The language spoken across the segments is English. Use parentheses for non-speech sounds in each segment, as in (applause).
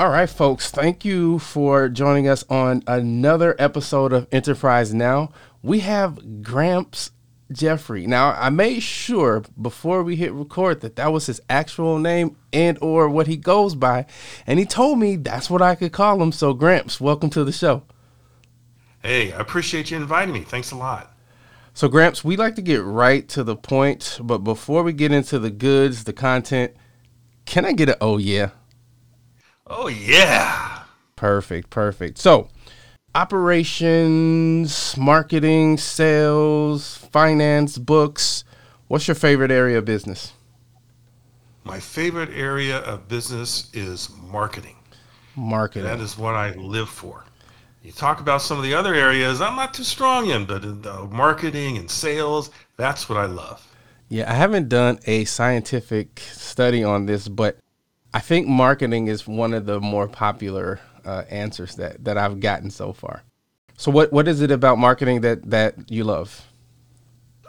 All right, folks, thank you for joining us on another episode of Enterprise Now. We have Gramps Jeffrey. Now, I made sure before we hit record that that was his actual name and or what he goes by, and he told me that's what I could call him. So, Gramps, welcome to the show. Hey, I appreciate you inviting me. Thanks a lot. So, Gramps, we like to get right to the point, but before we get into the goods, the content, can I get a oh yeah? Oh, yeah. Perfect, perfect. So, operations, marketing, sales, finance, books. What's your favorite area of business? My favorite area of business is marketing. Marketing. That is what I live for. You talk about some of the other areas I'm not too strong in, but in the marketing and sales, that's what I love. Yeah, I haven't done a scientific study on this, but I think marketing is one of the more popular uh, answers that, that I've gotten so far. So what what is it about marketing that that you love?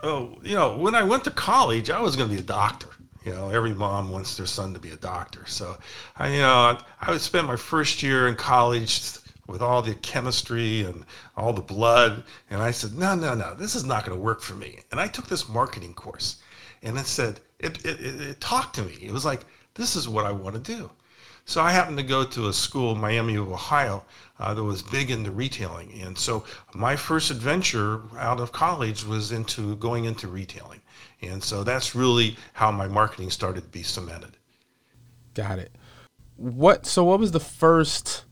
Oh, you know, when I went to college, I was going to be a doctor. You know, every mom wants their son to be a doctor. So, I, you know, I would spend my first year in college with all the chemistry and all the blood, and I said, no, no, no, this is not going to work for me. And I took this marketing course, and it said it, it, it, it talked to me. It was like, this is what I want to do. So I happened to go to a school, Miami of Ohio, uh, that was big into retailing. And so my first adventure out of college was into going into retailing. And so that's really how my marketing started to be cemented. Got it. What so what was the first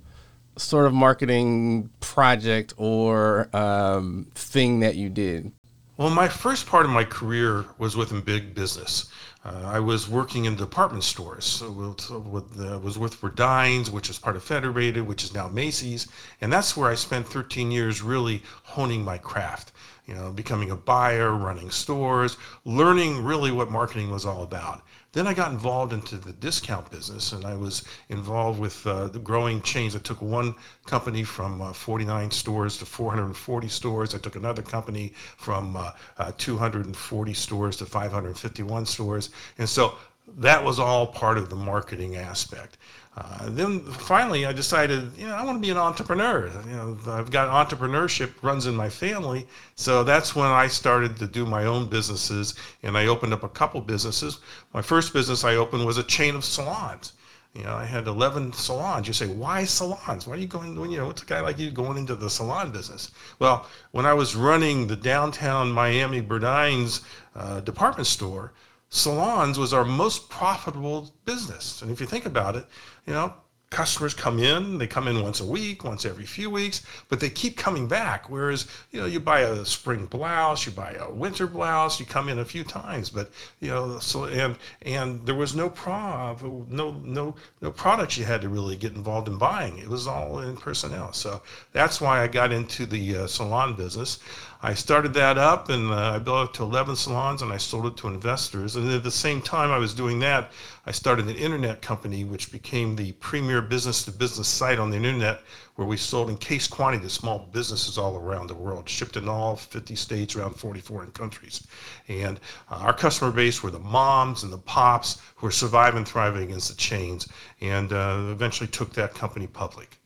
sort of marketing project or um, thing that you did? Well, my first part of my career was within big business. Uh, I was working in department stores. So with, with, uh, was with Burdines, which is part of Federated, which is now Macy's, and that's where I spent 13 years really honing my craft. You know, becoming a buyer, running stores, learning really what marketing was all about. Then I got involved into the discount business, and I was involved with uh, the growing chains. I took one company from uh, 49 stores to 440 stores. I took another company from uh, uh 240 stores to 551 stores, and so that was all part of the marketing aspect. Uh, then finally, I decided, you know, I want to be an entrepreneur. You know, I've got entrepreneurship runs in my family, so that's when I started to do my own businesses, and I opened up a couple businesses. My first business I opened was a chain of salons. You know, I had 11 salons. You say, why salons? Why are you going, when, you know, what's a guy like you going into the salon business? Well, when I was running the downtown Miami Burdines uh, department store, salons was our most profitable business. And if you think about it, you know, customers come in, they come in once a week, once every few weeks, but they keep coming back. Whereas, you know, you buy a spring blouse, you buy a winter blouse, you come in a few times, but you know, so and and there was no pro, no no no products you had to really get involved in buying. It was all in personnel. So that's why I got into the uh, salon business. I started that up and uh, I built it to 11 salons and I sold it to investors. And at the same time I was doing that, I started an internet company which became the premier business to business site on the internet where we sold in case quantity to small businesses all around the world, shipped in all 50 states, around 40 foreign countries. And uh, our customer base were the moms and the pops who were surviving, thriving against the chains and uh, eventually took that company public.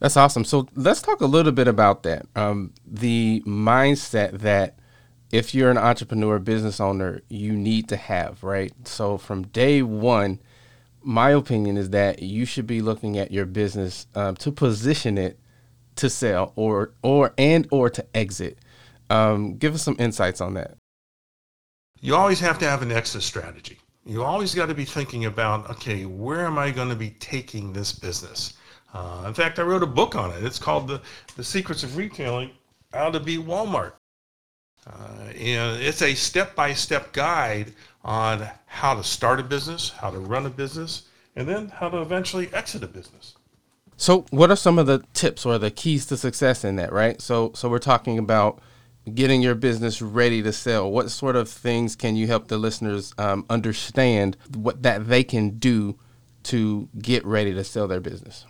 That's awesome. So let's talk a little bit about that. Um, the mindset that if you're an entrepreneur, business owner, you need to have, right? So from day one, my opinion is that you should be looking at your business um, to position it to sell or or and or to exit. Um, give us some insights on that. You always have to have an exit strategy. You always got to be thinking about, okay, where am I going to be taking this business? Uh, in fact, I wrote a book on it. It's called the, the Secrets of Retailing, How to Be Walmart. Uh, and it's a step-by-step guide on how to start a business, how to run a business, and then how to eventually exit a business. So, what are some of the tips or the keys to success in that, right? So, so we're talking about getting your business ready to sell. What sort of things can you help the listeners um, understand what that they can do to get ready to sell their business?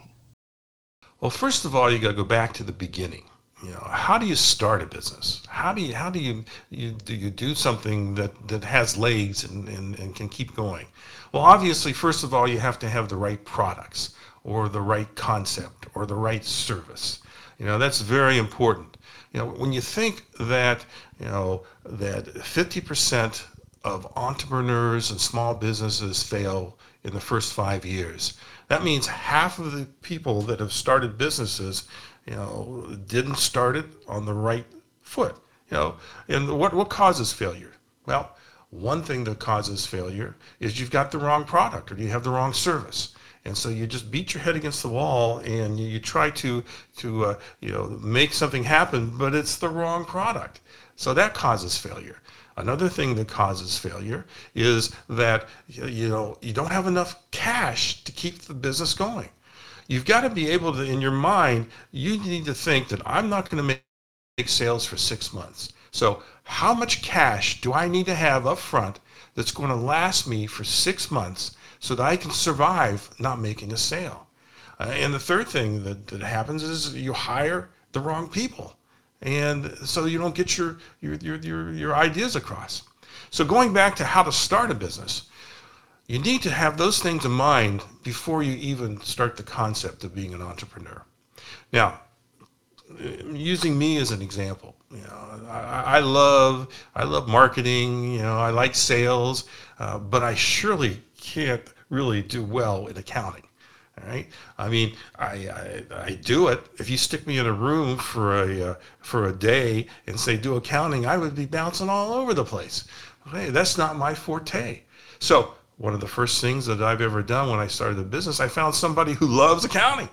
Well, first of all, you got to go back to the beginning. You know, how do you start a business? How do you how do you you do you do something that that has legs and, and, and can keep going? Well, obviously, first of all, you have to have the right products or the right concept or the right service. You know, that's very important. You know, when you think that, you know, that 50% of entrepreneurs and small businesses fail in the first five years, that means half of the people that have started businesses, you know, didn't start it on the right foot. You know, and what what causes failure? Well, one thing that causes failure is you've got the wrong product or you have the wrong service. And so you just beat your head against the wall and you, try to to uh, you know make something happen, but it's the wrong product. So that causes failure. Another thing that causes failure is that you know you don't have enough cash to keep the business going. You've got to be able to, in your mind, you need to think that I'm not going to make, sales for six months. So how much cash do I need to have up front that's going to last me for six months so that I can survive not making a sale? Uh, and the third thing that, that happens is you hire the wrong people and so you don't get your, your, your, your, your ideas across. So going back to how to start a business, you need to have those things in mind before you even start the concept of being an entrepreneur. Now, using me as an example, you know, I, I love I love marketing. You know, I like sales, uh, but I surely can't really do well in accounting. Right. I mean, I, I, I do it. If you stick me in a room for a uh, for a day and say do accounting, I would be bouncing all over the place. Okay, that's not my forte. So one of the first things that I've ever done when I started the business, I found somebody who loves accounting.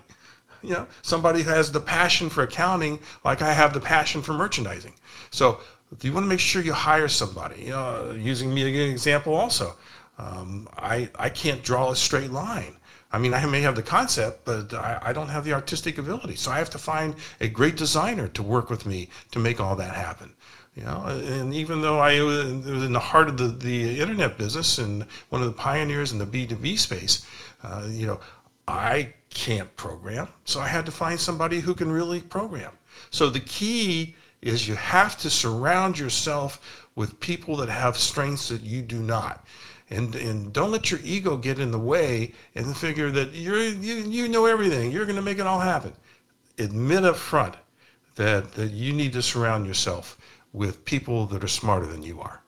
You know, somebody who has the passion for accounting, like I have the passion for merchandising. So you want to make sure you hire somebody. You know, using me as an example, also, um, I I can't draw a straight line. I mean, I may have the concept, but I, I, don't have the artistic ability. So I have to find a great designer to work with me to make all that happen. You know, and even though I was in the heart of the, the internet business and one of the pioneers in the B2B space, uh, you know, I can't program. So I had to find somebody who can really program. So the key is you have to surround yourself with people that have strengths that you do not and and don't let your ego get in the way and figure that you're you, you know everything. You're going to make it all happen. Admit up front that that you need to surround yourself with people that are smarter than you are.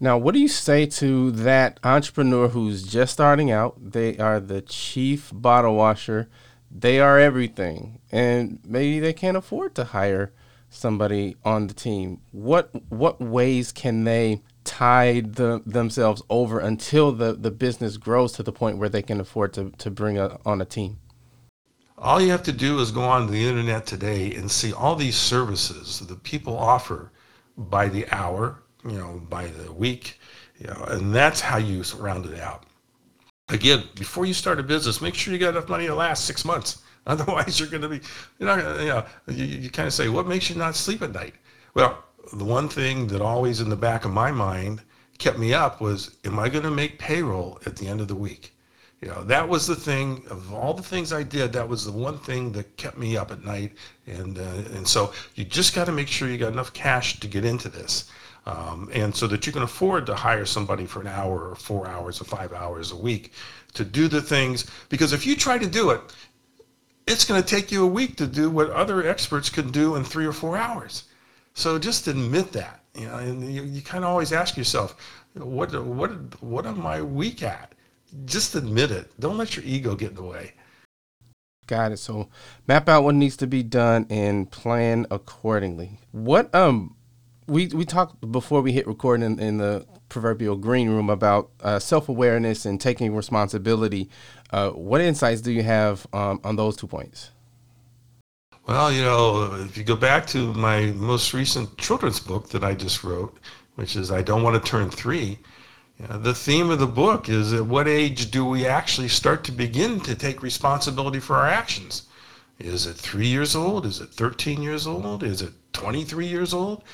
Now what do you say to that entrepreneur who's just starting out? They are the chief bottle washer. They are everything. And maybe they can't afford to hire somebody on the team. What what ways can they tide the, themselves over until the, the business grows to the point where they can afford to, to bring a, on a team? All you have to do is go on the internet today and see all these services that people offer by the hour, you know, by the week, you know, and that's how you round it out. Again, before you start a business, make sure you got enough money to last six months. (laughs) Otherwise, you're going to be, you're not, you know, you, you kind of say, what makes you not sleep at night? Well, the one thing that always in the back of my mind kept me up was, am I going to make payroll at the end of the week? You know, that was the thing of all the things I did. That was the one thing that kept me up at night. And uh, and so you just got to make sure you got enough cash to get into this, um, and so that you can afford to hire somebody for an hour or four hours or five hours a week to do the things. Because if you try to do it, it's going to take you a week to do what other experts can do in three or four hours. So just admit that, you know, and you, you kind of always ask yourself, what, what, what am I weak at? Just admit it. Don't let your ego get in the way. Got it. So map out what needs to be done and plan accordingly. What um we we talked before we hit recording in, the proverbial green room about uh, self awareness and taking responsibility. Uh, what insights do you have um, on those two points? Well, you know, if you go back to my most recent children's book that I just wrote, which is I Don't Want to Turn Three, you know, the theme of the book is at what age do we actually start to begin to take responsibility for our actions? Is it three years old? Is it 13 years old? Is it 23 years old?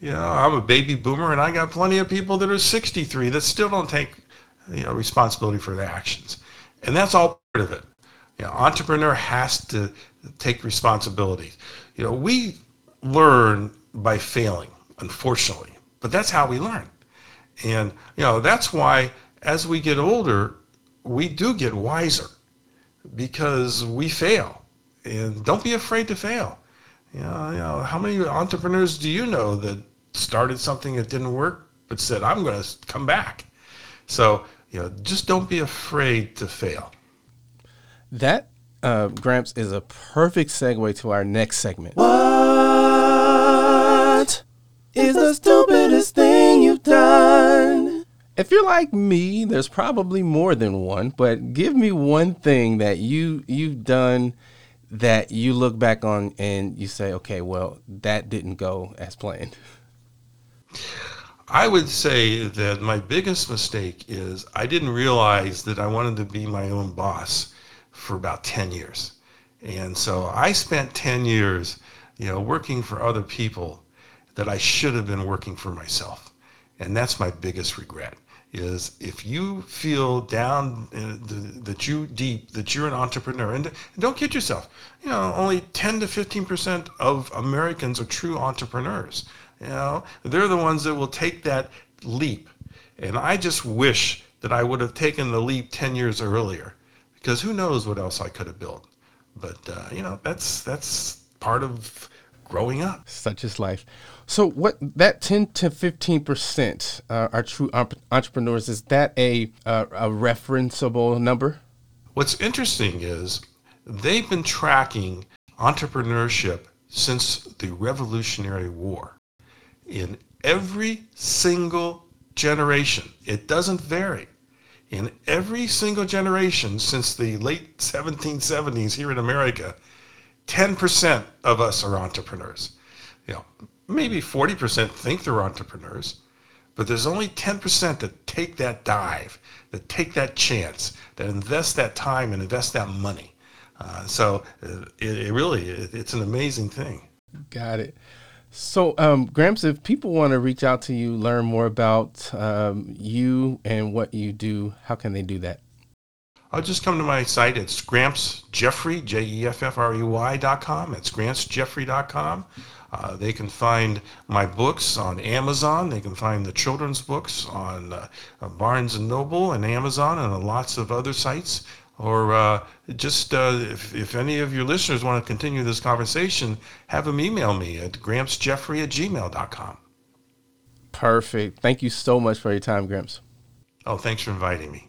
You know, I'm a baby boomer and I got plenty of people that are 63 that still don't take, you know, responsibility for their actions. And that's all part of it. You know, entrepreneur has to take responsibility. You know, we learn by failing, unfortunately, but that's how we learn. And, you know, that's why as we get older, we do get wiser because we fail. And don't be afraid to fail. You know, you know, how many entrepreneurs do you know that started something that didn't work, but said, I'm going to come back? So, you know, just don't be afraid to fail. That, uh, Gramps, is a perfect segue to our next segment. What is the stupidest thing you've done? If you're like me, there's probably more than one, but give me one thing that you you've done that you look back on and you say, okay, well, that didn't go as planned. I would say that my biggest mistake is I didn't realize that I wanted to be my own boss for about 10 years. And so I spent 10 years, you know, working for other people that I should have been working for myself. And that's my biggest regret is if you feel down uh, that you deep that you're an entrepreneur and don't kid yourself you know only 10 to 15 percent of americans are true entrepreneurs you know they're the ones that will take that leap and i just wish that i would have taken the leap 10 years earlier because who knows what else i could have built but uh, you know that's that's part of growing up Such is life. So, what that ten to fifteen percent uh, are true entrepreneurs? Is that a uh, a referenceable number? What's interesting is they've been tracking entrepreneurship since the Revolutionary War. In every single generation, it doesn't vary. In every single generation since the late 1770s here in America, 10% of us are entrepreneurs. You know, maybe 40% think they're entrepreneurs, but there's only 10% that take that dive, that take that chance, that invest that time and invest that money. Uh, so uh, it, it really, it, it's an amazing thing. Got it. So, um, Gramps, if people want to reach out to you, learn more about um, you and what you do, how can they do that? I'll just come to my site. It's GrampsJeffrey, J-E-F-F-R-E-Y dot com. It's GrampsJeffrey.com. Uh, they can find my books on Amazon. They can find the children's books on uh, uh, Barnes and Noble and Amazon and lots of other sites. Or uh, just uh, if, if any of your listeners want to continue this conversation, have them email me at grampsjeffrey at gmail.com. Perfect. Thank you so much for your time, Gramps. Oh, thanks for inviting me.